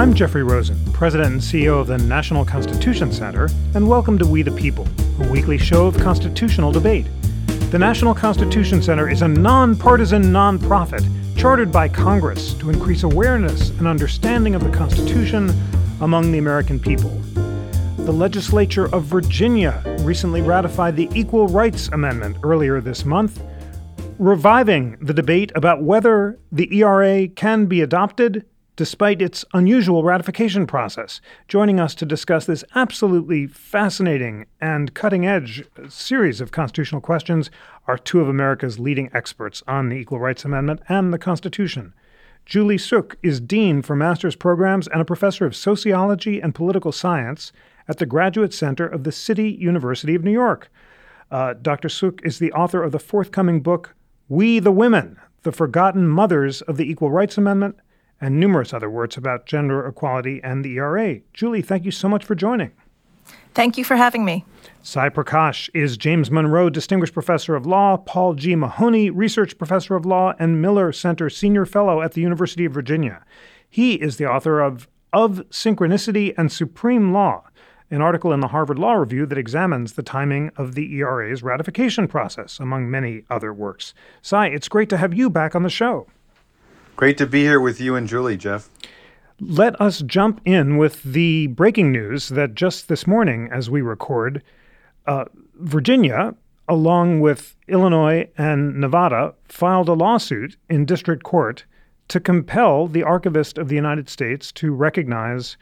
I'm Jeffrey Rosen, President and CEO of the National Constitution Center, and welcome to We the People, a weekly show of constitutional debate. The National Constitution Center is a nonpartisan nonprofit chartered by Congress to increase awareness and understanding of the Constitution among the American people. The legislature of Virginia recently ratified the Equal Rights Amendment earlier this month, reviving the debate about whether the ERA can be adopted despite its unusual ratification process. Joining us to discuss this absolutely fascinating and cutting edge series of constitutional questions are two of America's leading experts on the Equal Rights Amendment and the Constitution. Julie Suk is Dean for Master's Programs and a professor of Sociology and Political Science at the Graduate Center of the City University of New York. Uh, Dr. Suk is the author of the forthcoming book, We the Women The Forgotten Mothers of the Equal Rights Amendment and numerous other words about gender equality and the ERA. Julie, thank you so much for joining. Thank you for having me. Sai Prakash is James Monroe Distinguished Professor of Law, Paul G. Mahoney Research Professor of Law, and Miller Center Senior Fellow at the University of Virginia. He is the author of Of Synchronicity and Supreme Law, an article in the Harvard Law Review that examines the timing of the ERA's ratification process, among many other works. Sai, it's great to have you back on the show. Great to be here with you and Julie, Jeff. Let us jump in with the breaking news that just this morning, as we record, uh, Virginia, along with Illinois and Nevada, filed a lawsuit in district court to compel the Archivist of the United States to recognize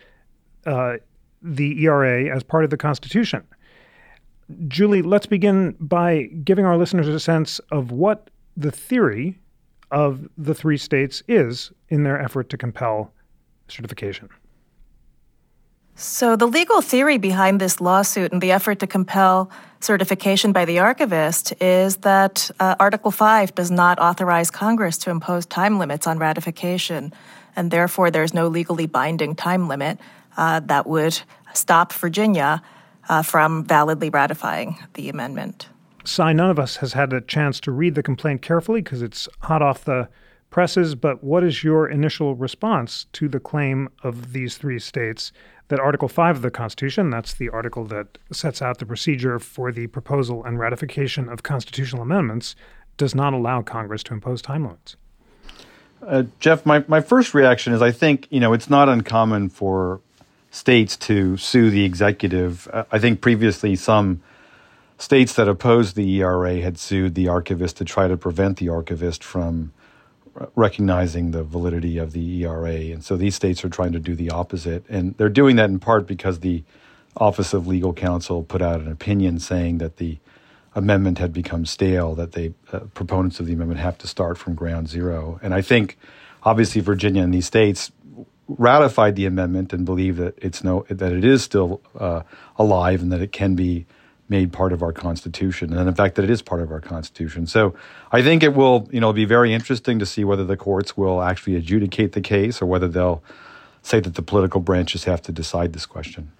uh, the ERA as part of the Constitution. Julie, let's begin by giving our listeners a sense of what the theory of the three states is in their effort to compel certification. So, the legal theory behind this lawsuit and the effort to compel certification by the archivist is that uh, Article 5 does not authorize Congress to impose time limits on ratification, and therefore there's no legally binding time limit uh, that would stop Virginia uh, from validly ratifying the amendment. Sai, none of us has had a chance to read the complaint carefully because it's hot off the presses, but what is your initial response to the claim of these three states that Article 5 of the Constitution, that's the article that sets out the procedure for the proposal and ratification of constitutional amendments, does not allow Congress to impose time limits? Uh, Jeff, my, my first reaction is I think, you know, it's not uncommon for states to sue the executive. Uh, I think previously some states that opposed the ERA had sued the archivist to try to prevent the archivist from recognizing the validity of the ERA. And so these states are trying to do the opposite. And they're doing that in part because the Office of Legal Counsel put out an opinion saying that the amendment had become stale, that the uh, proponents of the amendment have to start from ground zero. And I think obviously Virginia and these states ratified the amendment and believe that it's no that it is still uh, alive and that it can be made part of our Constitution, and the fact that it is part of our Constitution. So I think it will, you know, be very interesting to see whether the courts will actually adjudicate the case or whether they'll say that the political branches have to decide this question.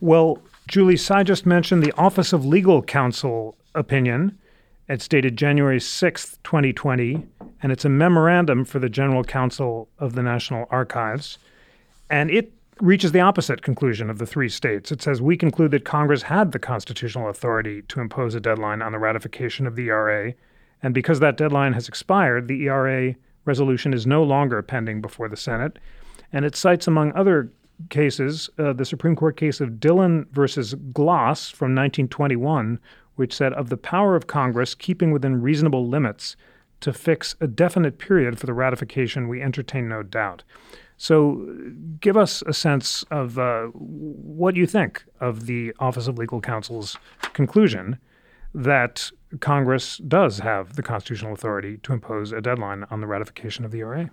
Well, Julie Sai just mentioned the Office of Legal Counsel opinion. It's dated January 6th, 2020, and it's a memorandum for the General Counsel of the National Archives. And it reaches the opposite conclusion of the three states. It says we conclude that Congress had the constitutional authority to impose a deadline on the ratification of the ERA, and because that deadline has expired, the ERA resolution is no longer pending before the Senate. And it cites, among other cases, uh, the Supreme Court case of Dillon versus Gloss from 1921, which said of the power of Congress keeping within reasonable limits to fix a definite period for the ratification, we entertain no doubt. So, give us a sense of uh, what you think of the Office of Legal Counsel's conclusion that Congress does have the constitutional authority to impose a deadline on the ratification of the ERA.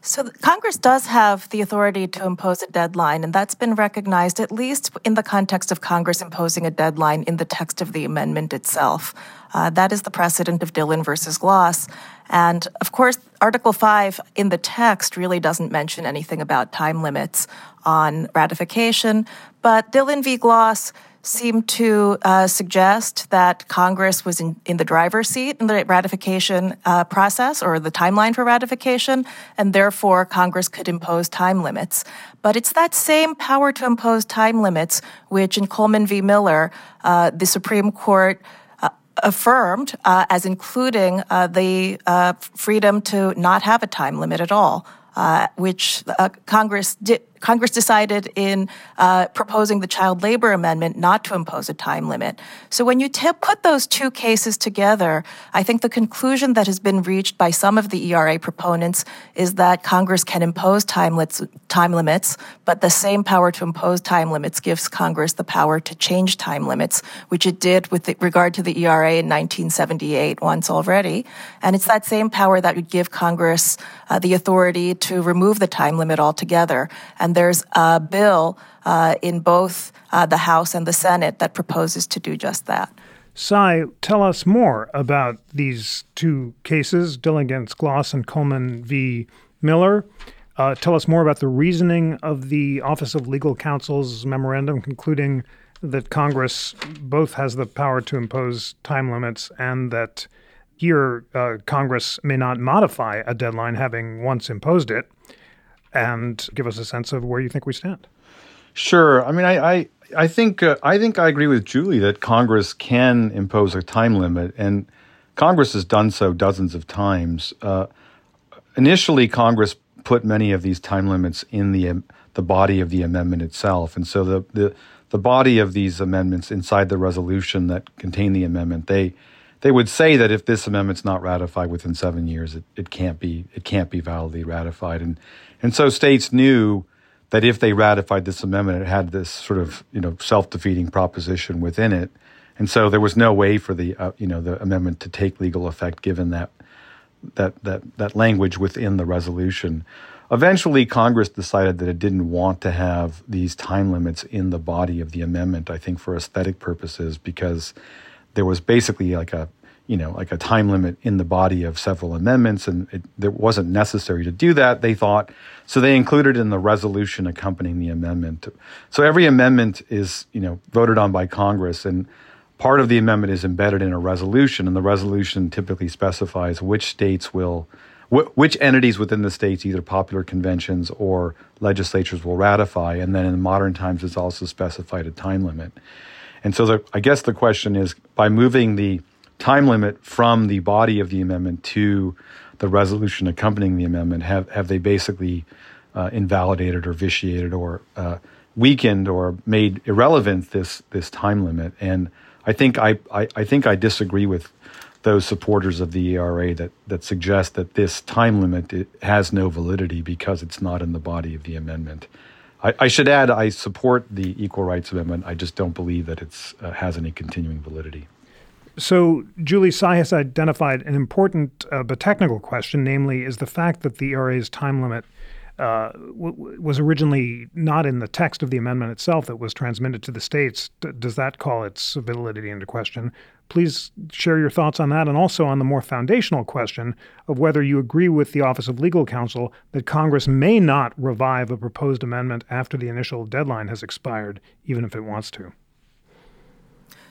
So, Congress does have the authority to impose a deadline, and that's been recognized at least in the context of Congress imposing a deadline in the text of the amendment itself. Uh, that is the precedent of Dillon versus Gloss. And of course, Article 5 in the text really doesn't mention anything about time limits on ratification, but Dillon v. Gloss seem to uh, suggest that Congress was in, in, the driver's seat in the ratification uh, process or the timeline for ratification, and therefore Congress could impose time limits. But it's that same power to impose time limits which, in Coleman v. Miller, uh, the Supreme Court uh, affirmed uh, as including uh, the freedom to not have a time limit at all. Uh, which uh, Congress did, Congress decided in uh, proposing the child labor amendment not to impose a time limit. So when you t- put those two cases together, I think the conclusion that has been reached by some of the ERA proponents is that Congress can impose time, limits, time limits, but the same power to impose time limits gives Congress the power to change time limits, which it did with regard to the ERA in 1978 once already. And it's that same power that would give Congress uh, the authority to remove the time limit altogether. And and there's a bill uh, in both uh, the House and the Senate that proposes to do just that. Sai, tell us more about these two cases, Dillon against Gloss and Coleman v. Miller. Uh, tell us more about the reasoning of the Office of Legal Counsel's memorandum concluding that Congress both has the power to impose time limits and that here uh, Congress may not modify a deadline having once imposed it and give us a sense of where you think we stand. Sure. I mean, I I, I think uh, I think I agree with Julie that Congress can impose a time limit, and Congress has done so dozens of times. Uh, initially, Congress put many of these time limits in the um, the body of the amendment itself, and so the the the body of these amendments inside the resolution that contain the amendment they they would say that if this amendment's not ratified within seven years, it, it can't be it can't be validly ratified. And and so states knew that if they ratified this amendment, it had this sort of you know self defeating proposition within it. And so there was no way for the uh, you know the amendment to take legal effect given that that that that language within the resolution. Eventually, Congress decided that it didn't want to have these time limits in the body of the amendment. I think for aesthetic purposes, because there was basically like a you know like a time limit in the body of several amendments, and it, it wasn't necessary to do that. They thought so. They included in the resolution accompanying the amendment. So every amendment is you know voted on by Congress, and part of the amendment is embedded in a resolution, and the resolution typically specifies which states will which entities within the states, either popular conventions or legislatures, will ratify. And then in modern times, it's also specified a time limit. And so the, I guess the question is by moving the time limit from the body of the amendment to the resolution accompanying the amendment, have, have they basically uh, invalidated or vitiated or uh, weakened or made irrelevant this, this time limit? And I think I, I, I think I disagree with those supporters of the ERA that, that suggest that this time limit has no validity because it's not in the body of the amendment. I, I, should add, I support the Equal Rights Amendment. I just don't believe that it uh, has any continuing validity. So, Julie Sai has identified an important uh, but technical question, namely, is the fact that the ERA's time limit uh, w- was originally not in the text of the amendment itself that was transmitted to the states. D- does that call its validity into question? Please share your thoughts on that and also on the more foundational question of whether you agree with the Office of Legal Counsel that Congress may not revive a proposed amendment after the initial deadline has expired, even if it wants to.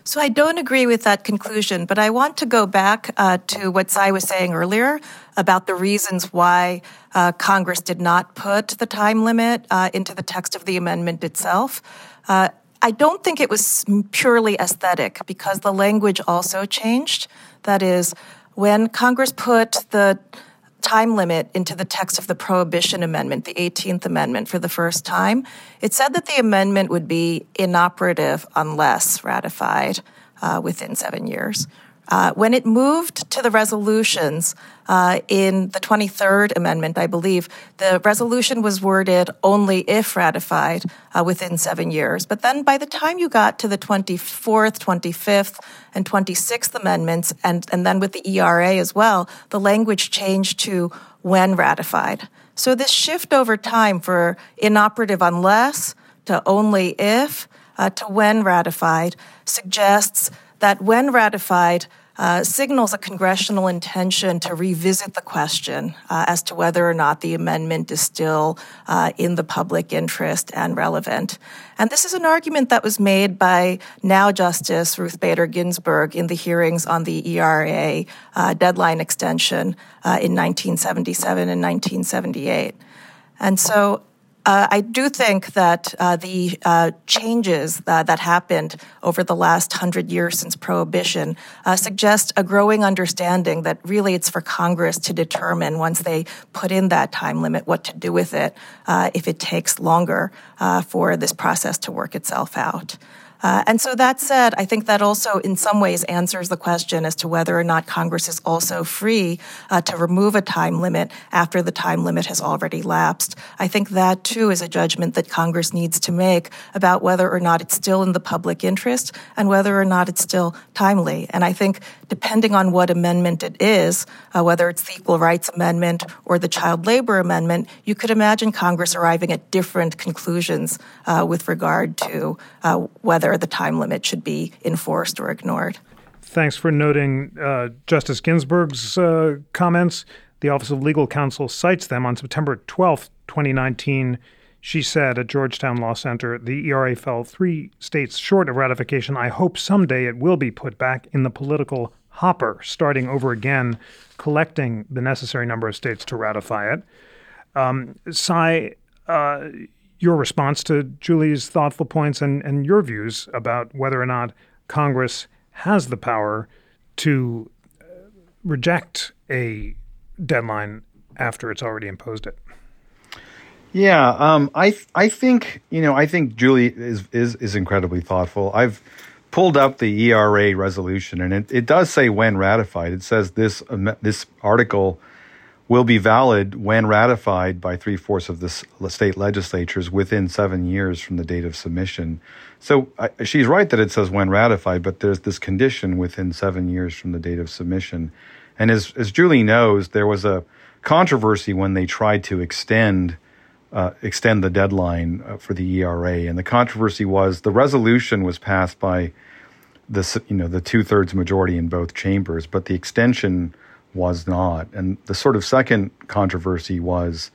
So I don't agree with that conclusion, but I want to go back uh, to what Sai was saying earlier about the reasons why uh, Congress did not put the time limit uh, into the text of the amendment itself. Uh, I don't think it was purely aesthetic because the language also changed. That is, when Congress put the time limit into the text of the Prohibition Amendment, the 18th Amendment, for the first time, it said that the amendment would be inoperative unless ratified uh, within seven years. Uh, when it moved to the resolutions uh, in the 23rd Amendment, I believe, the resolution was worded only if ratified uh, within seven years. But then by the time you got to the 24th, 25th, and 26th Amendments, and, and then with the ERA as well, the language changed to when ratified. So this shift over time for inoperative unless to only if uh, to when ratified suggests that when ratified, uh, signals a congressional intention to revisit the question uh, as to whether or not the amendment is still uh, in the public interest and relevant. And this is an argument that was made by now Justice Ruth Bader Ginsburg in the hearings on the ERA uh, deadline extension uh, in 1977 and 1978. And so uh, I do think that uh, the uh, changes uh, that happened over the last hundred years since Prohibition uh, suggest a growing understanding that really it's for Congress to determine once they put in that time limit what to do with it uh, if it takes longer for this process to work itself out. Uh, and so that said, I think that also in some ways answers the question as to whether or not Congress is also free uh, to remove a time limit after the time limit has already lapsed. I think that too is a judgment that Congress needs to make about whether or not it's still in the public interest and whether or not it's still timely. And I think depending on what amendment it is, uh, whether it's the Equal Rights Amendment or the Child Labor Amendment, you could imagine Congress arriving at different conclusions uh, with regard to uh, whether the time limit should be enforced or ignored. Thanks for noting uh, Justice Ginsburg's uh, comments. The Office of Legal Counsel cites them on September 12, 2019. She said at Georgetown Law Center, the ERA fell three states short of ratification. I hope someday it will be put back in the political hopper, starting over again, collecting the necessary number of states to ratify it. Um, Sai, uh, your response to Julie's thoughtful points and, and your views about whether or not Congress has the power to uh, reject a deadline after it's already imposed it. Yeah, um, I I think you know I think Julie is is is incredibly thoughtful. I've pulled up the ERA resolution, and it, it does say when ratified. It says this um, this article will be valid when ratified by three fourths of the state legislatures within seven years from the date of submission. So uh, she's right that it says when ratified, but there's this condition within seven years from the date of submission. And as, as Julie knows, there was a controversy when they tried to extend uh, extend the deadline uh, for the ERA, and the controversy was the resolution was passed by the you know the two thirds majority in both chambers, but the extension was not. And the sort of second controversy was,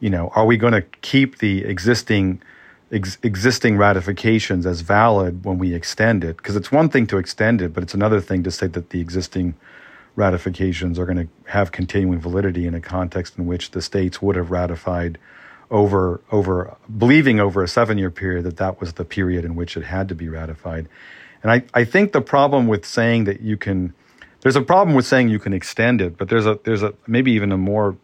you know, are we going to keep the existing ex- existing ratifications as valid when we extend it? Because it's one thing to extend it, but it's another thing to say that the existing ratifications are going to have continuing validity in a context in which the states would have ratified over over believing over a seven year period that that was the period in which it had to be ratified. And I, I think the problem with saying that you can there's a problem with saying you can extend it, but there's a there's a maybe even a more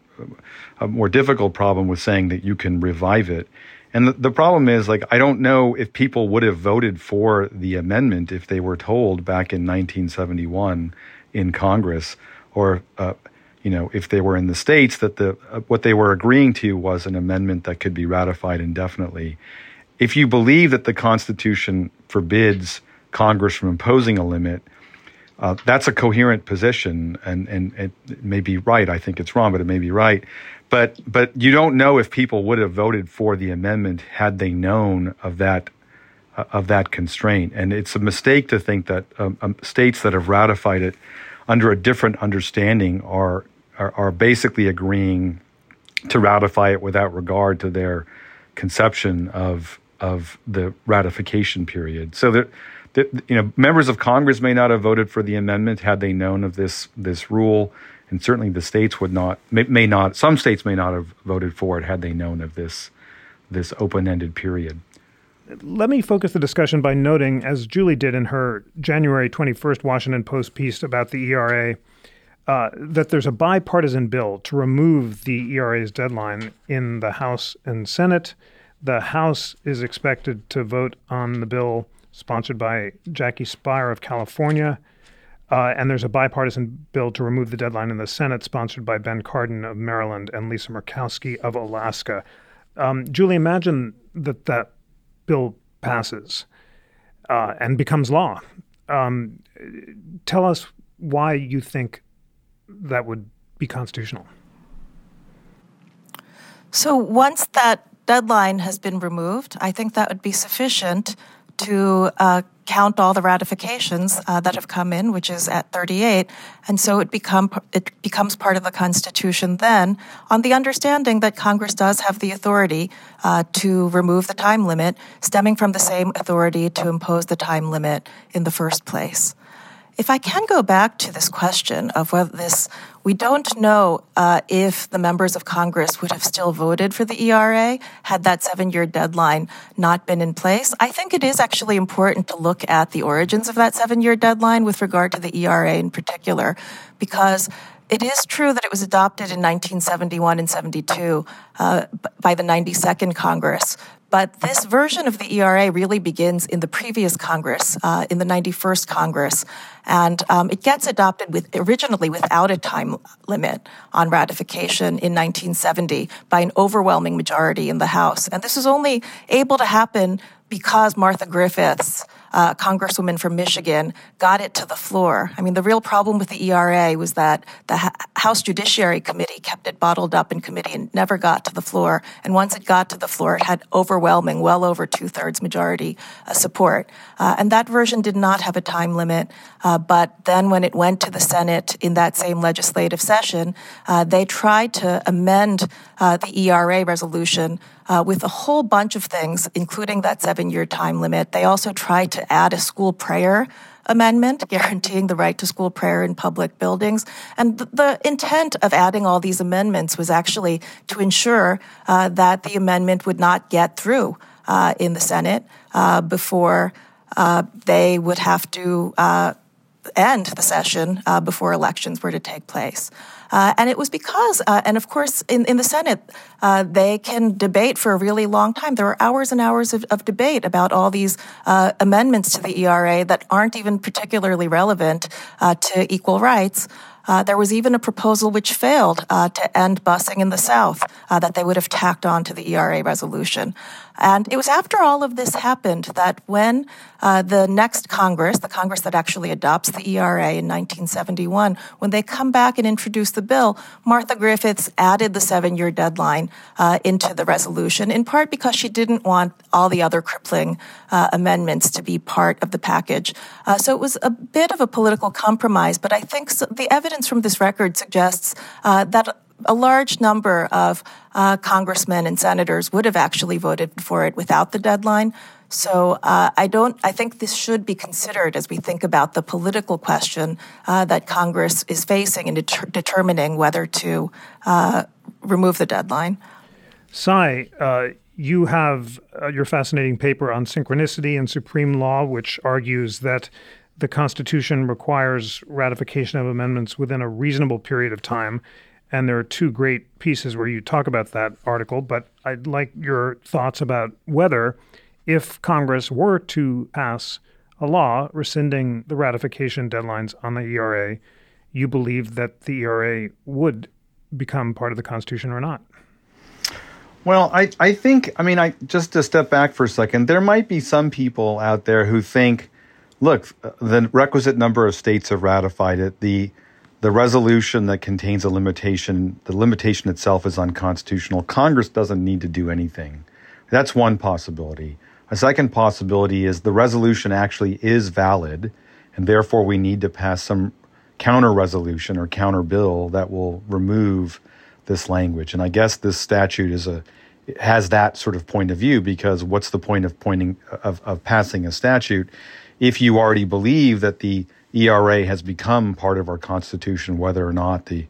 a more difficult problem with saying that you can revive it. And the, the problem is like I don't know if people would have voted for the amendment if they were told back in 1971 in Congress or uh, you know if they were in the states that the uh, what they were agreeing to was an amendment that could be ratified indefinitely. If you believe that the Constitution forbids Congress from imposing a limit, uh, that's a coherent position, and, and it may be right. I think it's wrong, but it may be right. But but you don't know if people would have voted for the amendment had they known of that uh, of that constraint. And it's a mistake to think that um, um, states that have ratified it under a different understanding are, are are basically agreeing to ratify it without regard to their conception of of the ratification period. So that you know members of Congress may not have voted for the amendment had they known of this this rule, and certainly the states would not may, may not some states may not have voted for it had they known of this this open ended period. Let me focus the discussion by noting, as Julie did in her January 21st Washington Post piece about the ERA, uh, that there's a bipartisan bill to remove the ERA's deadline in the House and Senate. The House is expected to vote on the bill sponsored by Jackie Speier of California. Uh, and there's a bipartisan bill to remove the deadline in the Senate, sponsored by Ben Cardin of Maryland and Lisa Murkowski of Alaska. Um, Julie, imagine that that bill passes uh, and becomes law. Um, tell us why you think that would be constitutional. So, once that deadline has been removed, I think that would be sufficient to uh, count all the ratifications uh, that have come in, which is at 38, and so it become it becomes part of the Constitution then, on the understanding that Congress does have the authority uh, to remove the time limit, stemming from the same authority to impose the time limit in the first place. If I can go back to this question of whether this, we don't know uh, if the members of Congress would have still voted for the ERA had that seven year deadline not been in place. I think it is actually important to look at the origins of that seven year deadline with regard to the ERA in particular, because it is true that it was adopted in 1971 and 72 uh, by the 92nd Congress, but this version of the ERA really begins in the previous Congress, uh, in the 91st Congress, and um, it gets adopted with originally without a time limit on ratification in 1970 by an overwhelming majority in the House. And this was only able to happen because Martha Griffiths uh, congresswoman from Michigan, got it to the floor. I mean, the real problem with the ERA was that the House Judiciary Committee kept it bottled up in committee and never got to the floor. And once it got to the floor, it had overwhelming, well over two thirds majority uh, support. Uh, and that version did not have a time limit. Uh, but then when it went to the Senate in that same legislative session, uh, they tried to amend uh, the ERA resolution uh, with a whole bunch of things, including that seven year time limit. They also tried to add a school prayer amendment guaranteeing the right to school prayer in public buildings. And th- the intent of adding all these amendments was actually to ensure uh, that the amendment would not get through uh, in the Senate uh, before uh, they would have to uh, end the session uh, before elections were to take place. Uh, and it was because, uh, and of course, in, in the Senate, uh, they can debate for a really long time. There are hours and hours of, of debate about all these uh, amendments to the ERA that aren't even particularly relevant uh, to equal rights. Uh, there was even a proposal which failed uh, to end busing in the South uh, that they would have tacked on to the ERA resolution. And it was after all of this happened that when uh, the next Congress, the Congress that actually adopts the ERA in 1971, when they come back and introduce the bill, Martha Griffiths added the seven year deadline uh, into the resolution, in part because she didn't want all the other crippling uh, amendments to be part of the package. Uh, so it was a bit of a political compromise, but I think so, the evidence from this record suggests uh, that a large number of uh, congressmen and senators would have actually voted for it without the deadline. So uh, I don't. I think this should be considered as we think about the political question uh, that Congress is facing in deter- determining whether to uh, remove the deadline. Sai, uh, you have uh, your fascinating paper on synchronicity and supreme law, which argues that the Constitution requires ratification of amendments within a reasonable period of time and there are two great pieces where you talk about that article, but I'd like your thoughts about whether, if Congress were to pass a law rescinding the ratification deadlines on the ERA, you believe that the ERA would become part of the Constitution or not? Well, I, I think, I mean, I just to step back for a second, there might be some people out there who think, look, the requisite number of states have ratified it. The the resolution that contains a limitation, the limitation itself is unconstitutional. Congress doesn't need to do anything. That's one possibility. A second possibility is the resolution actually is valid, and therefore we need to pass some counter resolution or counter bill that will remove this language. And I guess this statute is a has that sort of point of view because what's the point of pointing of, of passing a statute if you already believe that the ERA has become part of our Constitution, whether or not the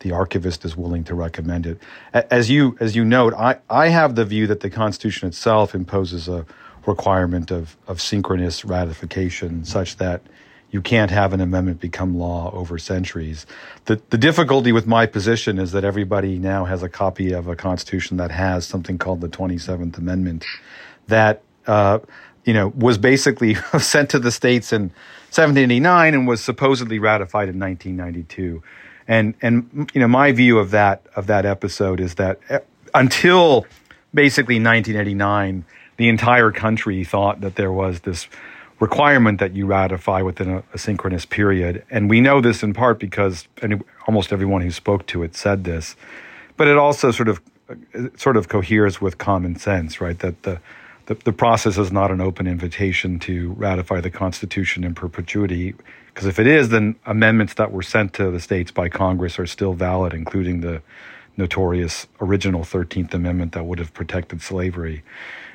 the archivist is willing to recommend it. As you as you note, I, I have the view that the Constitution itself imposes a requirement of, of synchronous ratification such that you can't have an amendment become law over centuries. The, the difficulty with my position is that everybody now has a copy of a constitution that has something called the 27th Amendment that, uh, you know, was basically sent to the states in 1789 and was supposedly ratified in 1992. And and you know my view of that of that episode is that eh, until basically 1989, the entire country thought that there was this requirement that you ratify within a, a synchronous period, and we know this in part because any, almost everyone who spoke to it said this. But it also sort of sort of coheres with common sense, right? That the the, the process is not an open invitation to ratify the Constitution in perpetuity. Because if it is, then amendments that were sent to the states by Congress are still valid, including the notorious original 13th Amendment that would have protected slavery.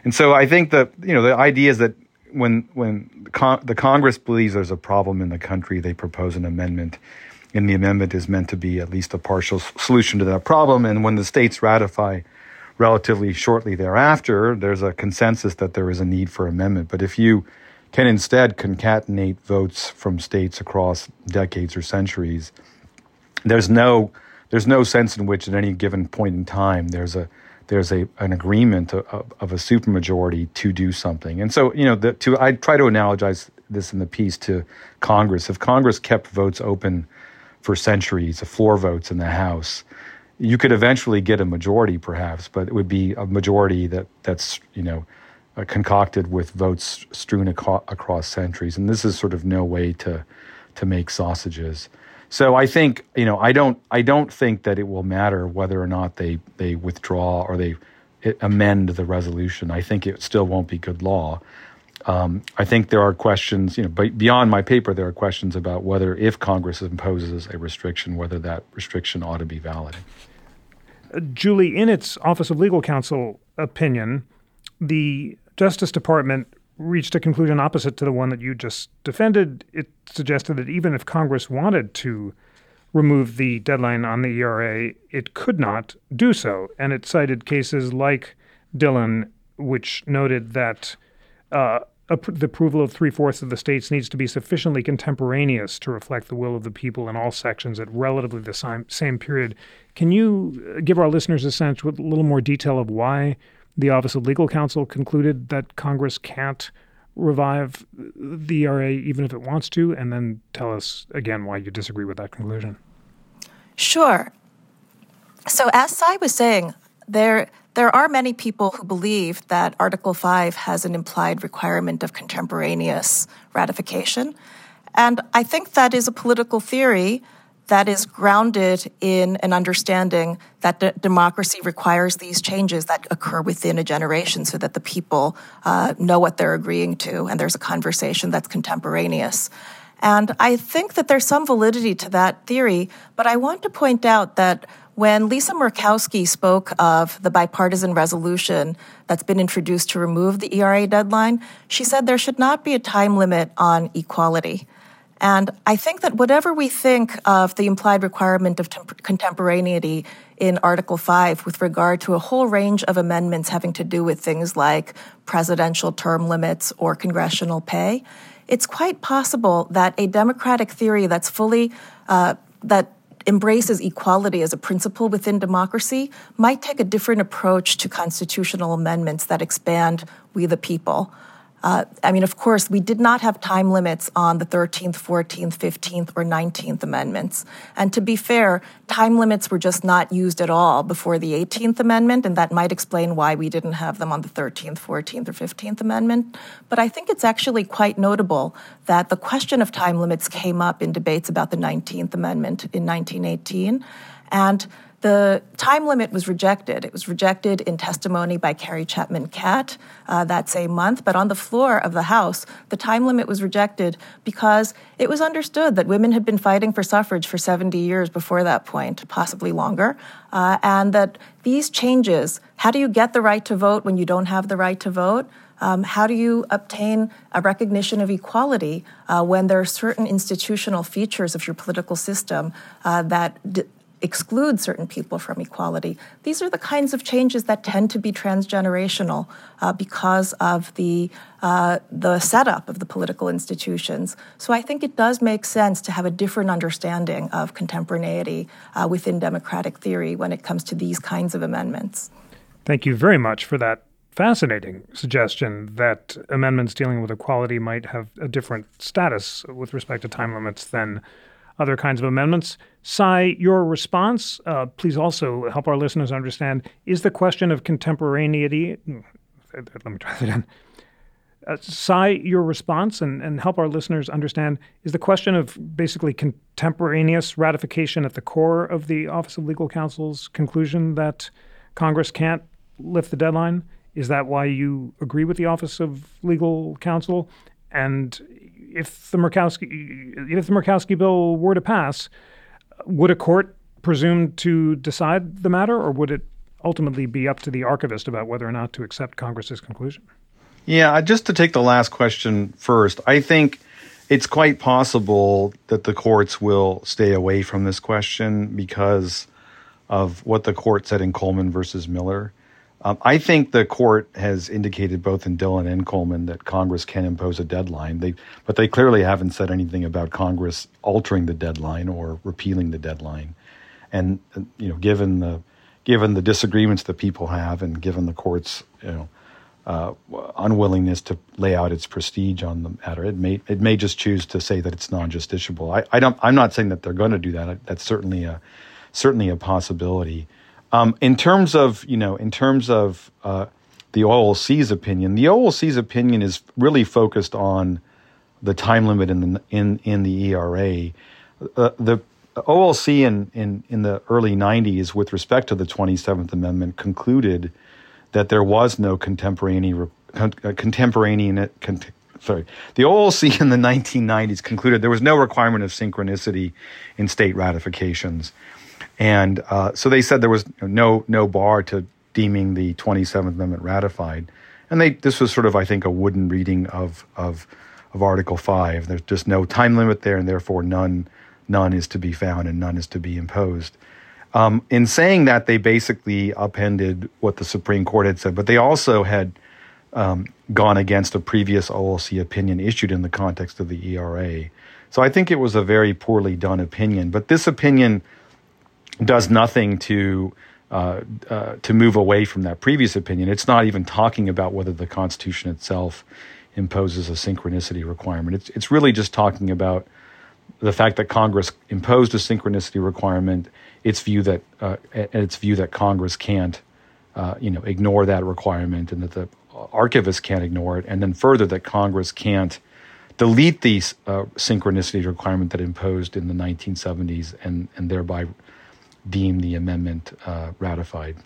And so I think that, you know, the idea is that when, when con- the Congress believes there's a problem in the country, they propose an amendment. And the amendment is meant to be at least a partial solution to that problem. And when the states ratify relatively shortly thereafter, there's a consensus that there is a need for amendment. But if you can instead concatenate votes from states across decades or centuries, there's no there's no sense in which at any given point in time there's a there's a an agreement of, of a supermajority to do something. And so, you know, the, to I try to analogize this in the piece to Congress. If Congress kept votes open for centuries, the floor votes in the House, you could eventually get a majority, perhaps, but it would be a majority that that's you know uh, concocted with votes strewn aco- across centuries. And this is sort of no way to to make sausages. So I think you know I don't I don't think that it will matter whether or not they they withdraw or they amend the resolution. I think it still won't be good law. Um, I think there are questions, you know, beyond my paper, there are questions about whether, if Congress imposes a restriction, whether that restriction ought to be valid. Julie, in its Office of Legal Counsel opinion, the Justice Department reached a conclusion opposite to the one that you just defended. It suggested that even if Congress wanted to remove the deadline on the ERA, it could not do so. And it cited cases like Dillon, which noted that uh, the approval of three fourths of the states needs to be sufficiently contemporaneous to reflect the will of the people in all sections at relatively the same, same period. Can you uh, give our listeners a sense with a little more detail of why the Office of Legal Counsel concluded that Congress can't revive the ERA even if it wants to, and then tell us again why you disagree with that conclusion? Sure. So, as Sai was saying, there there are many people who believe that Article 5 has an implied requirement of contemporaneous ratification. And I think that is a political theory that is grounded in an understanding that democracy requires these changes that occur within a generation so that the people uh, know what they're agreeing to and there's a conversation that's contemporaneous. And I think that there's some validity to that theory, but I want to point out that when Lisa Murkowski spoke of the bipartisan resolution that's been introduced to remove the ERA deadline, she said there should not be a time limit on equality. And I think that whatever we think of the implied requirement of temp- contemporaneity in Article 5 with regard to a whole range of amendments having to do with things like presidential term limits or congressional pay, it's quite possible that a democratic theory that's fully uh, that embraces equality as a principle within democracy might take a different approach to constitutional amendments that expand we the people. Uh, I mean, of course, we did not have time limits on the 13th, 14th, 15th, or 19th amendments. And to be fair, time limits were just not used at all before the 18th Amendment, and that might explain why we didn't have them on the 13th, 14th, or 15th Amendment. But I think it's actually quite notable that the question of time limits came up in debates about the 19th Amendment in 1918. And the time limit was rejected. It was rejected in testimony by Carrie Chapman Catt uh, that same month, but on the floor of the House, the time limit was rejected because it was understood that women had been fighting for suffrage for 70 years before that point, possibly longer, uh, and that these changes how do you get the right to vote when you don't have the right to vote? Um, how do you obtain a recognition of equality uh, when there are certain institutional features of your political system uh, that d- exclude certain people from equality. These are the kinds of changes that tend to be transgenerational uh, because of the uh, the setup of the political institutions. So I think it does make sense to have a different understanding of contemporaneity uh, within democratic theory when it comes to these kinds of amendments. Thank you very much for that fascinating suggestion that amendments dealing with equality might have a different status with respect to time limits than other kinds of amendments. Sai, your response, uh, please also help our listeners understand, is the question of contemporaneity. Let me try that again. Uh, your response and, and help our listeners understand is the question of basically contemporaneous ratification at the core of the Office of Legal Counsel's conclusion that Congress can't lift the deadline. Is that why you agree with the Office of Legal Counsel? And if the Murkowski, if the Murkowski bill were to pass, would a court presume to decide the matter, or would it ultimately be up to the archivist about whether or not to accept Congress's conclusion? Yeah, just to take the last question first, I think it's quite possible that the courts will stay away from this question because of what the court said in Coleman versus Miller. Um, I think the court has indicated both in Dillon and Coleman that Congress can impose a deadline. They, but they clearly haven't said anything about Congress altering the deadline or repealing the deadline. And uh, you know, given the given the disagreements that people have, and given the court's you know uh, unwillingness to lay out its prestige on the matter, it may it may just choose to say that it's non-justiciable. I, I don't. I'm not saying that they're going to do that. That's certainly a certainly a possibility. Um, in terms of you know, in terms of uh, the OLC's opinion, the OLC's opinion is really focused on the time limit in the in in the ERA. Uh, the OLC in, in in the early '90s, with respect to the 27th Amendment, concluded that there was no contemporaneous uh, contemporaneous. sorry, the OLC in the 1990s concluded there was no requirement of synchronicity in state ratifications. And uh, so they said there was no no bar to deeming the 27th Amendment ratified. And they this was sort of I think a wooden reading of of of Article 5. There's just no time limit there and therefore none none is to be found and none is to be imposed. Um, in saying that, they basically upended what the Supreme Court had said, but they also had um, gone against a previous OLC opinion issued in the context of the ERA. So I think it was a very poorly done opinion. But this opinion does nothing to uh, uh, to move away from that previous opinion. It's not even talking about whether the Constitution itself imposes a synchronicity requirement. It's it's really just talking about the fact that Congress imposed a synchronicity requirement. Its view that uh, its view that Congress can't uh, you know ignore that requirement, and that the archivist can't ignore it, and then further that Congress can't delete the uh, synchronicity requirement that imposed in the 1970s and and thereby deem the amendment uh, ratified.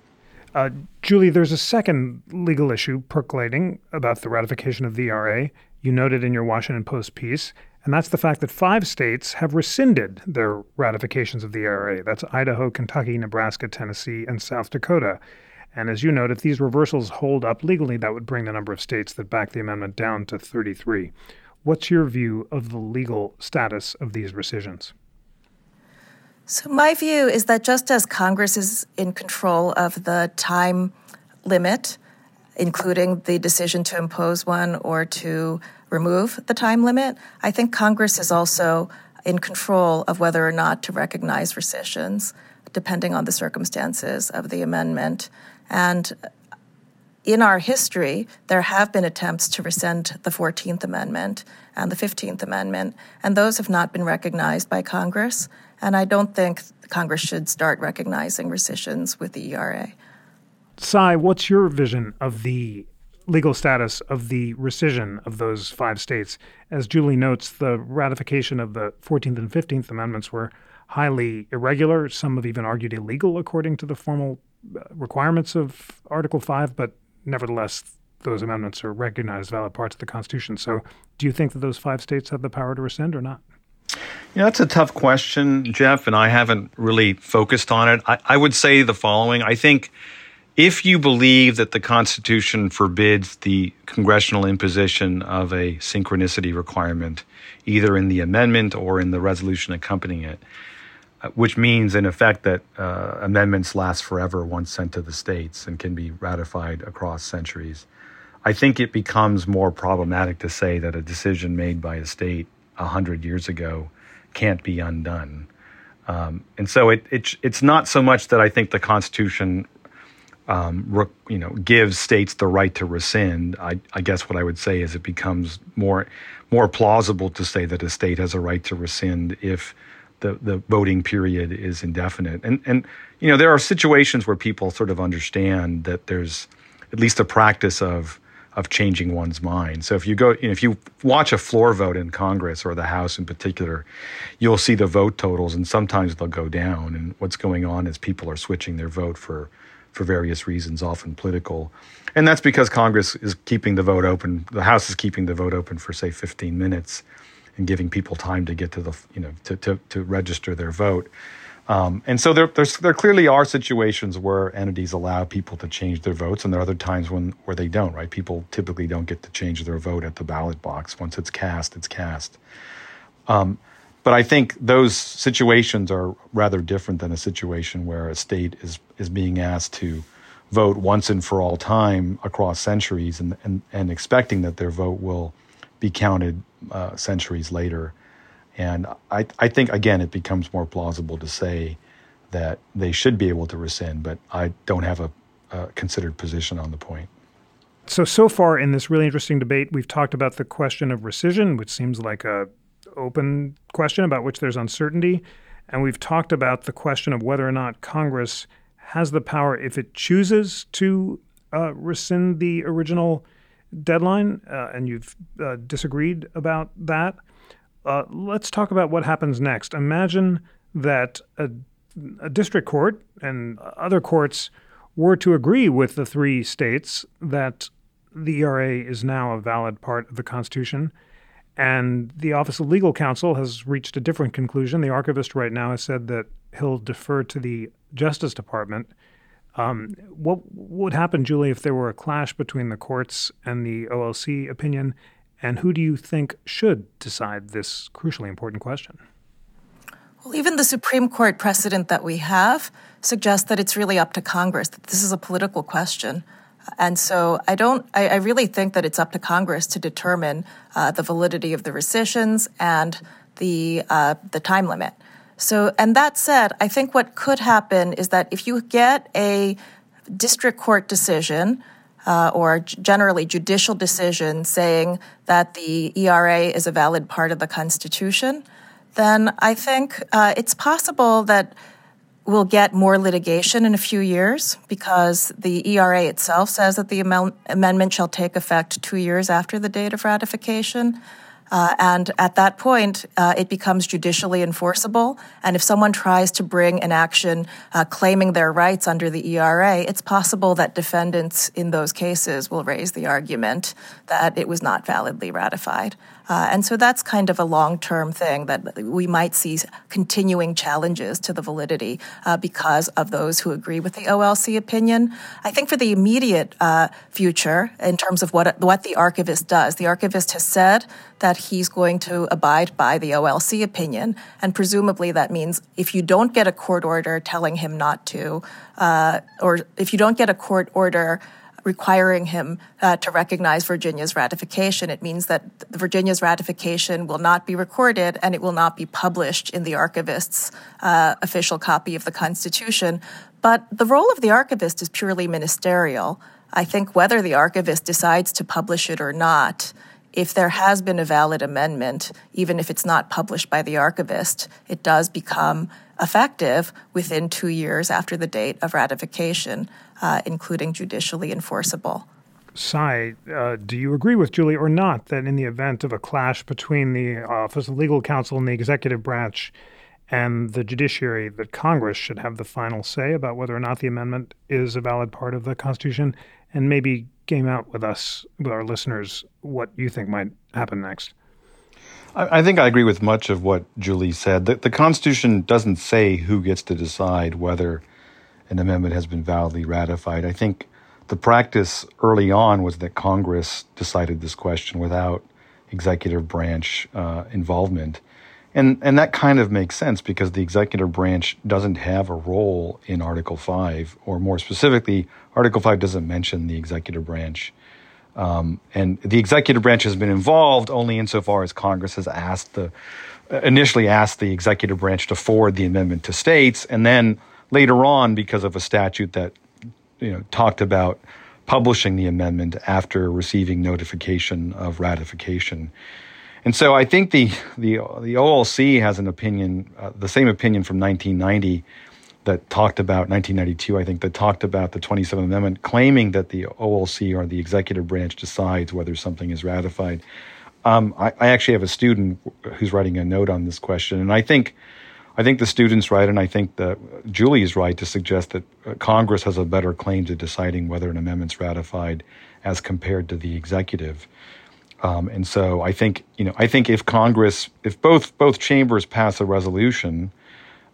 Uh, Julie, there's a second legal issue percolating about the ratification of the ERA. You noted in your Washington Post piece, and that's the fact that five states have rescinded their ratifications of the ERA. That's Idaho, Kentucky, Nebraska, Tennessee, and South Dakota. And as you note, if these reversals hold up legally, that would bring the number of states that back the amendment down to 33. What's your view of the legal status of these rescissions? So, my view is that just as Congress is in control of the time limit, including the decision to impose one or to remove the time limit, I think Congress is also in control of whether or not to recognize rescissions, depending on the circumstances of the amendment. And in our history, there have been attempts to rescind the 14th Amendment and the 15th Amendment, and those have not been recognized by Congress. And I don't think Congress should start recognizing rescissions with the ERA. Sai, what's your vision of the legal status of the rescission of those five states? As Julie notes, the ratification of the 14th and 15th Amendments were highly irregular. Some have even argued illegal according to the formal uh, requirements of Article 5, but nevertheless, those amendments are recognized valid parts of the Constitution. So, do you think that those five states have the power to rescind or not? Yeah, that's a tough question, Jeff, and I haven't really focused on it. I, I, would say the following. I think if you believe that the Constitution forbids the congressional imposition of a synchronicity requirement, either in the amendment or in the resolution accompanying it, which means, in effect, that uh, amendments last forever once sent to the states and can be ratified across centuries. I think it becomes more problematic to say that a decision made by a state 100 years ago can't be undone. Um, and so it, it, it's not so much that I think the Constitution um, re, you know, gives states the right to rescind. I, I, guess what I would say is it becomes more more plausible to say that a state has a right to rescind if the, the voting period is indefinite. And and you know there are situations where people sort of understand that there's at least a practice of of changing one's mind. So if you go, you know, if you watch a floor vote in Congress or the House in particular, you'll see the vote totals, and sometimes they'll go down. And what's going on is people are switching their vote for for various reasons, often political. And that's because Congress is keeping the vote open. The House is keeping the vote open for, say, 15 minutes and giving people time to get to the, you know, to, to, to register their vote. Um, and so there, there clearly are situations where entities allow people to change their votes, and there are other times when where they don't. Right? People typically don't get to change their vote at the ballot box. Once it's cast, it's cast. Um, but I think those situations are rather different than a situation where a state is is being asked to vote once and for all time across centuries, and and, and expecting that their vote will be counted uh, centuries later. And I, I think, again, it becomes more plausible to say that they should be able to rescind, but I don't have a, a considered position on the point. So, so far in this really interesting debate, we've talked about the question of rescission, which seems like a open question about which there's uncertainty. And we've talked about the question of whether or not Congress has the power, if it chooses to uh, rescind the original deadline, uh, and you've uh, disagreed about that. Uh, let's talk about what happens next. Imagine that a, a, district court and other courts were to agree with the three states that the ERA is now a valid part of the Constitution. And the Office of Legal Counsel has reached a different conclusion. The archivist right now has said that he'll defer to the Justice Department. Um, what would happen, Julie, if there were a clash between the courts and the OLC opinion? And who do you think should decide this crucially important question? Well, even the Supreme Court precedent that we have suggests that it's really up to Congress, that this is a political question. And so I don't, I, I really think that it's up to Congress to determine uh, the validity of the rescissions and the, uh, the time limit. So, and that said, I think what could happen is that if you get a district court decision uh, or generally judicial decision saying that the ERA is a valid part of the Constitution, then I think uh, it's possible that we'll get more litigation in a few years because the ERA itself says that the amendment shall take effect two years after the date of ratification. Uh, and at that point, uh, it becomes judicially enforceable. And if someone tries to bring an action uh, claiming their rights under the ERA, it's possible that defendants in those cases will raise the argument that it was not validly ratified. Uh, and so that's kind of a long term thing that we might see continuing challenges to the validity uh, because of those who agree with the OLC opinion. I think for the immediate uh, future, in terms of what, what the archivist does, the archivist has said that he's going to abide by the OLC opinion. And presumably that means if you don't get a court order telling him not to, uh, or if you don't get a court order requiring him uh, to recognize Virginia's ratification. It means that Virginia's ratification will not be recorded and it will not be published in the archivist's uh, official copy of the Constitution. But the role of the archivist is purely ministerial. I think whether the archivist decides to publish it or not, if there has been a valid amendment, even if it's not published by the archivist, it does become effective within two years after the date of ratification, uh, including judicially enforceable. Sai, uh, do you agree with Julie or not that in the event of a clash between the Office of Legal Counsel and the executive branch and the judiciary, that Congress should have the final say about whether or not the amendment is a valid part of the Constitution? And maybe game out with us, with our listeners, what you think might happen next. I, I think I agree with much of what Julie said. The, the Constitution doesn't say who gets to decide whether an amendment has been validly ratified. I think the practice early on was that Congress decided this question without executive branch uh, involvement. And, and that kind of makes sense because the executive branch doesn't have a role in Article 5, or more specifically, Article 5 doesn't mention the executive branch. Um, and the executive branch has been involved only insofar as Congress has asked the initially asked the executive branch to forward the amendment to states, and then later on, because of a statute that you know talked about publishing the amendment after receiving notification of ratification. And so I think the the the OLC has an opinion, uh, the same opinion from 1990 that talked about 1992, I think, that talked about the 27th Amendment, claiming that the OLC or the executive branch decides whether something is ratified. Um, I, I, actually have a student who's writing a note on this question, and I think I think the student's right, and I think that Julie is right to suggest that uh, Congress has a better claim to deciding whether an amendment's ratified as compared to the executive. Um, and so I think you know I think if Congress, if both both chambers pass a resolution,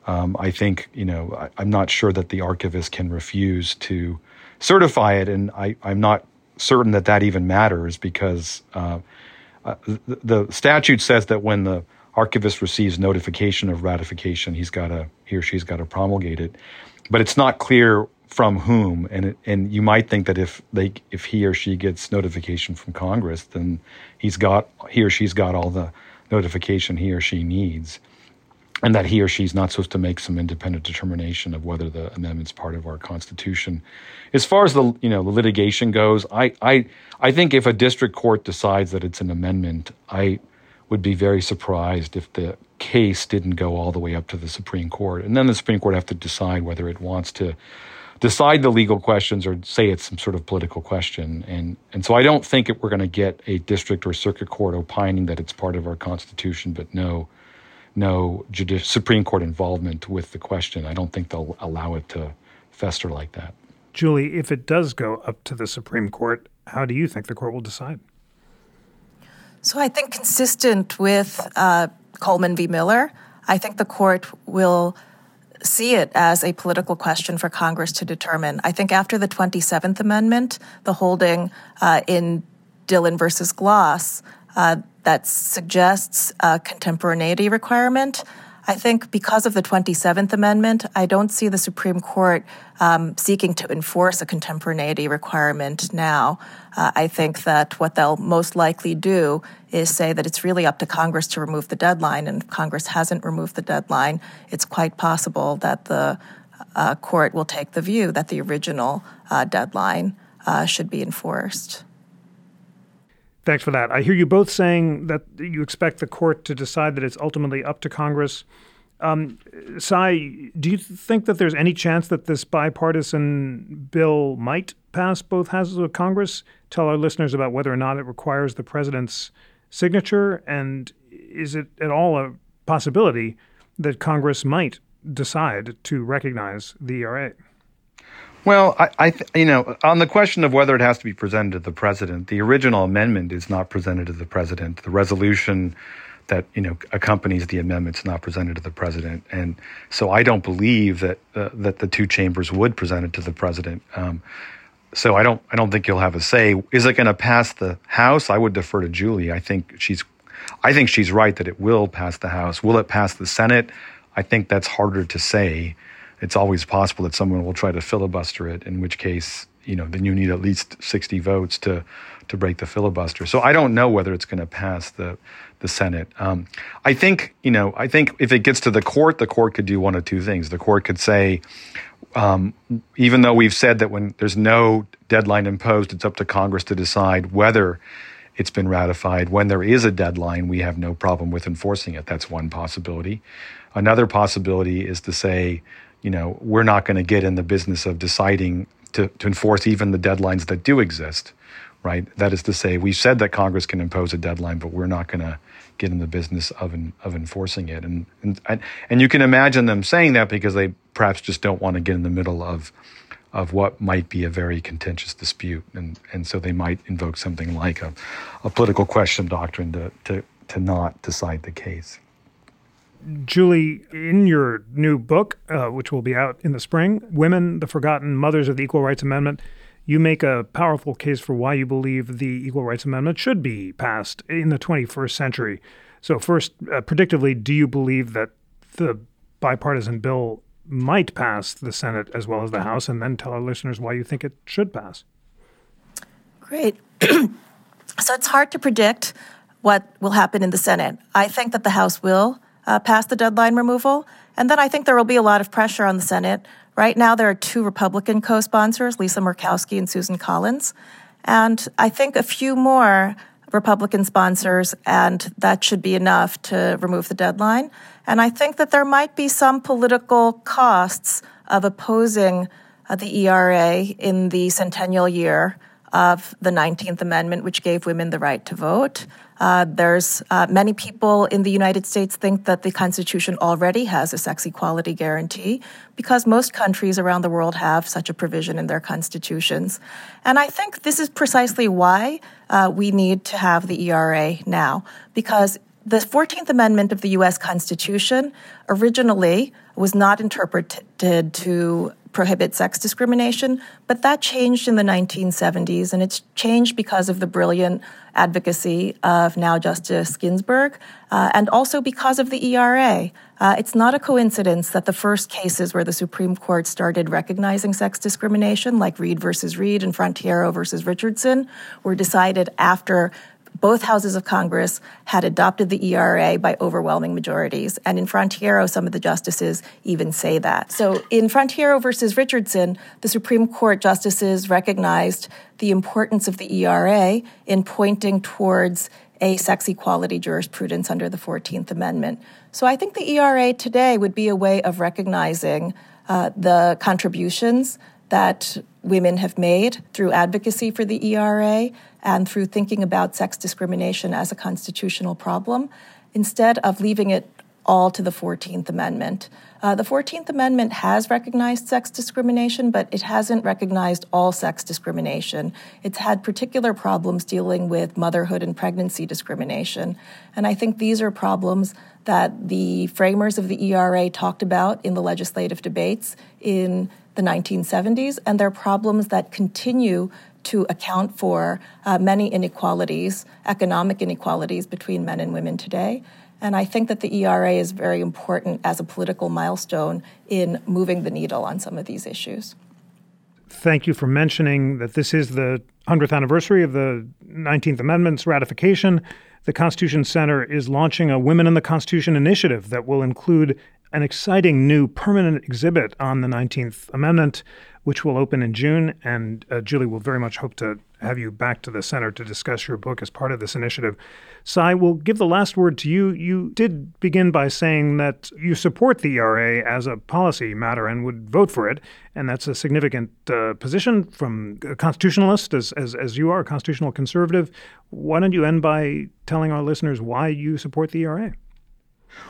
um, I think you know I, am not sure that the archivist can refuse to certify it, and I, I'm not certain that that even matters because uh, uh, the, the statute says that when the archivist receives notification of ratification, he's got to he or she's got to promulgate it. But it's not clear from whom, and it, and you might think that if they if he or she gets notification from Congress, then he's got he or she's got all the notification he or she needs, and that he or she's not supposed to make some independent determination of whether the amendment's part of our Constitution. As far as the you know the litigation goes, I I I think if a district court decides that it's an amendment, I would be very surprised if the case didn't go all the way up to the Supreme Court. And then the Supreme Court have to decide whether it wants to decide the legal questions or say it's some sort of political question. And, and so I don't think it, we're going to get a district or circuit court opining that it's part of our Constitution, but no, no Supreme Court involvement with the question. I don't think they'll allow it to fester like that. Julie, if it does go up to the Supreme Court, how do you think the court will decide? So I think consistent with uh, Coleman v. Miller, I think the court will see it as a political question for Congress to determine. I think after the 27th Amendment, the holding uh, in Dillon versus Gloss uh, that suggests a contemporaneity requirement I think because of the 27th Amendment, I don't see the Supreme Court um, seeking to enforce a contemporaneity requirement now. Uh, I think that what they'll most likely do is say that it's really up to Congress to remove the deadline, and if Congress hasn't removed the deadline, it's quite possible that the uh, court will take the view that the original uh, deadline uh, should be enforced. Thanks for that. I hear you both saying that you expect the court to decide that it's ultimately up to Congress. Um, Sai, do you think that there's any chance that this bipartisan bill might pass both houses of Congress? Tell our listeners about whether or not it requires the president's signature, and is it at all a possibility that Congress might decide to recognize the ERA? Well, I, I th- you know, on the question of whether it has to be presented to the president, the original amendment is not presented to the president. The resolution that you know accompanies the amendment is not presented to the president, and so I don't believe that uh, that the two chambers would present it to the president. Um, so I don't I don't think you'll have a say. Is it going to pass the House? I would defer to Julie. I think she's I think she's right that it will pass the House. Will it pass the Senate? I think that's harder to say it's always possible that someone will try to filibuster it, in which case, you know, then you need at least 60 votes to to break the filibuster. So I don't know whether it's going to pass the the Senate. Um, I think, you know, I think if it gets to the court, the court could do one of two things. The court could say, um, even though we've said that when there's no deadline imposed, it's up to Congress to decide whether it's been ratified. When there is a deadline, we have no problem with enforcing it. That's one possibility. Another possibility is to say, you know, we're not going to get in the business of deciding to, to enforce even the deadlines that do exist, right? That is to say, we've said that Congress can impose a deadline, but we're not going to get in the business of of enforcing it. And, and and you can imagine them saying that because they perhaps just don't want to get in the middle of of what might be a very contentious dispute, and and so they might invoke something like a, a political question doctrine to to to not decide the case. Julie, in your new book, uh, which will be out in the spring, Women, the Forgotten Mothers of the Equal Rights Amendment, you make a powerful case for why you believe the Equal Rights Amendment should be passed in the 21st century. So, first, uh, predictively, do you believe that the bipartisan bill might pass the Senate as well as the House? And then tell our listeners why you think it should pass. Great. so, it's hard to predict what will happen in the Senate. I think that the House will uh, pass the deadline removal. And then I think there will be a lot of pressure on the Senate. Right now, there are two Republican co sponsors, Lisa Murkowski and Susan Collins. And I think a few more Republican sponsors, and that should be enough to remove the deadline. And I think that there might be some political costs of opposing uh, the ERA in the centennial year of the 19th Amendment, which gave women the right to vote. Uh, there's uh, many people in the United States think that the Constitution already has a sex equality guarantee because most countries around the world have such a provision in their constitutions. And I think this is precisely why uh, we need to have the ERA now, because the 14th Amendment of the U.S. Constitution originally was not interpreted to prohibit sex discrimination, but that changed in the 1970s, and it's changed because of the brilliant advocacy of now Justice Ginsburg, uh, and also because of the ERA. Uh, it's not a coincidence that the first cases where the Supreme Court started recognizing sex discrimination, like Reed versus Reed and Frontiero versus Richardson, were decided after both houses of Congress had adopted the ERA by overwhelming majorities. And in Frontiero, some of the justices even say that. So in Frontiero versus Richardson, the Supreme Court justices recognized the importance of the ERA in pointing towards a sex equality jurisprudence under the 14th Amendment. So I think the ERA today would be a way of recognizing uh, the contributions that women have made through advocacy for the ERA and through thinking about sex discrimination as a constitutional problem instead of leaving it all to the 14th Amendment. Uh, the 14th Amendment has recognized sex discrimination, but it hasn't recognized all sex discrimination. It's had particular problems dealing with motherhood and pregnancy discrimination. And I think these are problems that the framers of the ERA talked about in the legislative debates in the 1970s, and they're problems that continue to account for uh, many inequalities, economic inequalities between men and women today. And I think that the ERA is very important as a political milestone in moving the needle on some of these issues. Thank you for mentioning that this is the 100th anniversary of the 19th Amendment's ratification. The Constitution Center is launching a Women in the Constitution initiative that will include an exciting new permanent exhibit on the 19th Amendment which will open in June. And uh, Julie will very much hope to have you back to the center to discuss your book as part of this initiative. Sai, we'll give the last word to you. You did begin by saying that you support the ERA as a policy matter and would vote for it. And that's a significant uh, position from a constitutionalist, as, as, as you are, a constitutional conservative. Why don't you end by telling our listeners why you support the ERA?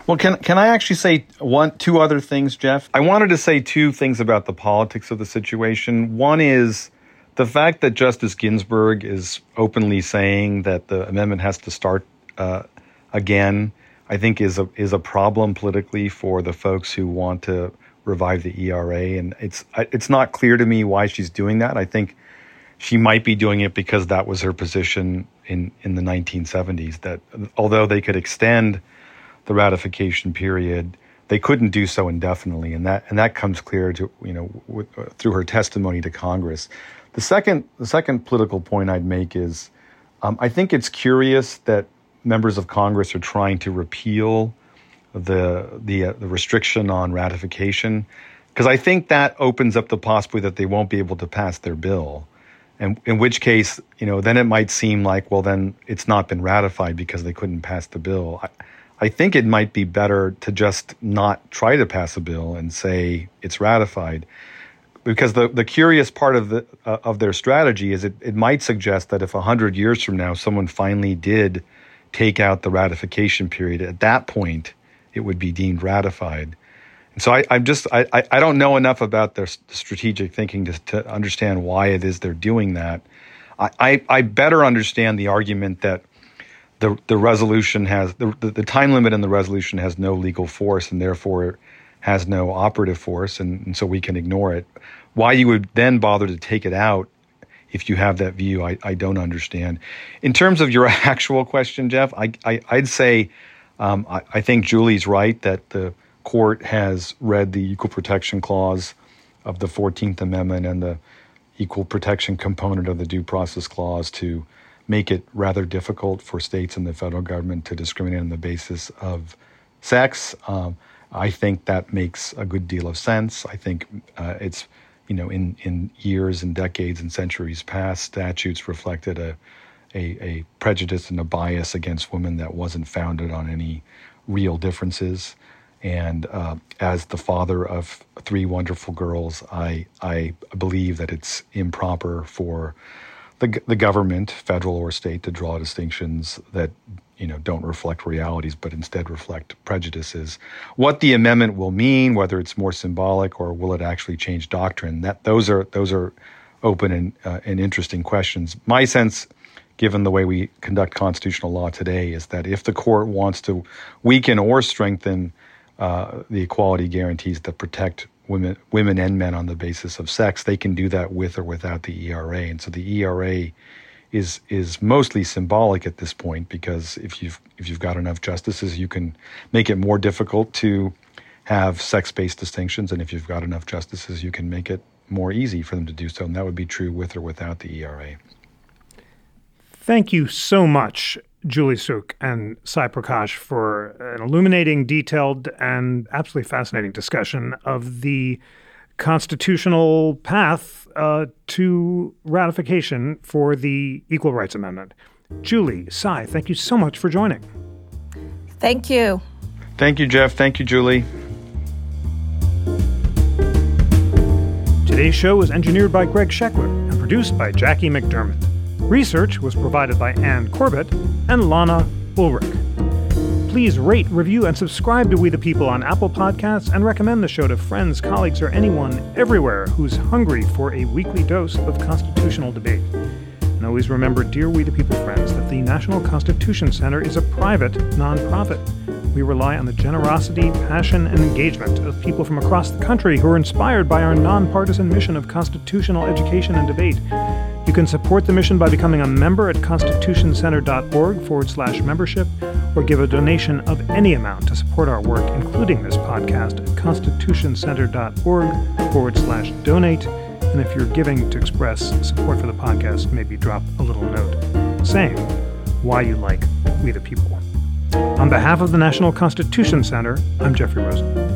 Well, can can I actually say one two other things, Jeff? I wanted to say two things about the politics of the situation. One is the fact that Justice Ginsburg is openly saying that the amendment has to start uh, again. I think is a is a problem politically for the folks who want to revive the ERA, and it's it's not clear to me why she's doing that. I think she might be doing it because that was her position in in the 1970s. That although they could extend the ratification period. They couldn't do so indefinitely, and that and that comes clear to you know through her testimony to Congress. The second the second political point I'd make is um, I think it's curious that members of Congress are trying to repeal the the, uh, the restriction on ratification because I think that opens up the possibility that they won't be able to pass their bill. And in which case, you know, then it might seem like, well, then it's not been ratified because they couldn't pass the bill. I, I think it might be better to just not try to pass a bill and say it's ratified. Because the, the curious part of the uh, of their strategy is it, it might suggest that if hundred years from now someone finally did take out the ratification period, at that point it would be deemed ratified. And so I, I'm just I, I don't know enough about their strategic thinking to, to understand why it is they're doing that. I, I, I better understand the argument that the the resolution has the, the time limit in the resolution has no legal force and therefore has no operative force and, and, so we can ignore it. Why you would then bother to take it out if you have that view, I, I don't understand. In terms of your actual question, Jeff, I, I would say um, I, I think Julie's right that the court has read the equal protection clause of the 14th Amendment and the equal protection component of the due process clause to make it rather difficult for states and the federal government to discriminate on the basis of sex. Um, I think that makes a good deal of sense. I think uh, it's, you know, in, in years and decades and centuries past, statutes reflected a, a, a prejudice and a bias against women that wasn't founded on any real differences. And uh, as the father of three wonderful girls, I I believe that it's improper for the, the government, federal or state, to draw distinctions that you know don't reflect realities but instead reflect prejudices. What the amendment will mean whether it's more symbolic or will it actually change doctrine that those are those are open and, uh, and interesting questions. My sense given the way we conduct constitutional law today is that if the court wants to weaken or strengthen uh, the equality guarantees that protect women women and men on the basis of sex they can do that with or without the ERA and so the ERA is is mostly symbolic at this point because if you've if you've got enough justices, you can make it more difficult to have sex-based distinctions, and if you've got enough justices, you can make it more easy for them to do so, and that would be true with or without the ERA. Thank you so much, Julie Suk and Sai Prakash, for an illuminating, detailed, and absolutely fascinating discussion of the constitutional path uh, to ratification for the Equal Rights Amendment. Julie, Sai, thank you so much for joining. Thank you. Thank you, Jeff. Thank you, Julie. Today's show was engineered by Greg Scheckler and produced by Jackie McDermott. Research was provided by Ann Corbett and Lana Ulrich. Please rate, review, and subscribe to We the People on Apple Podcasts and recommend the show to friends, colleagues, or anyone everywhere who's hungry for a weekly dose of constitutional debate. And always remember, dear We the People friends, that the National Constitution Center is a private nonprofit. We rely on the generosity, passion, and engagement of people from across the country who are inspired by our nonpartisan mission of constitutional education and debate. You can support the mission by becoming a member at constitutioncenter.org forward slash membership or give a donation of any amount to support our work, including this podcast, at constitutioncenter.org forward slash donate. And if you're giving to express support for the podcast, maybe drop a little note saying why you like We the People. On behalf of the National Constitution Center, I'm Jeffrey Rosen.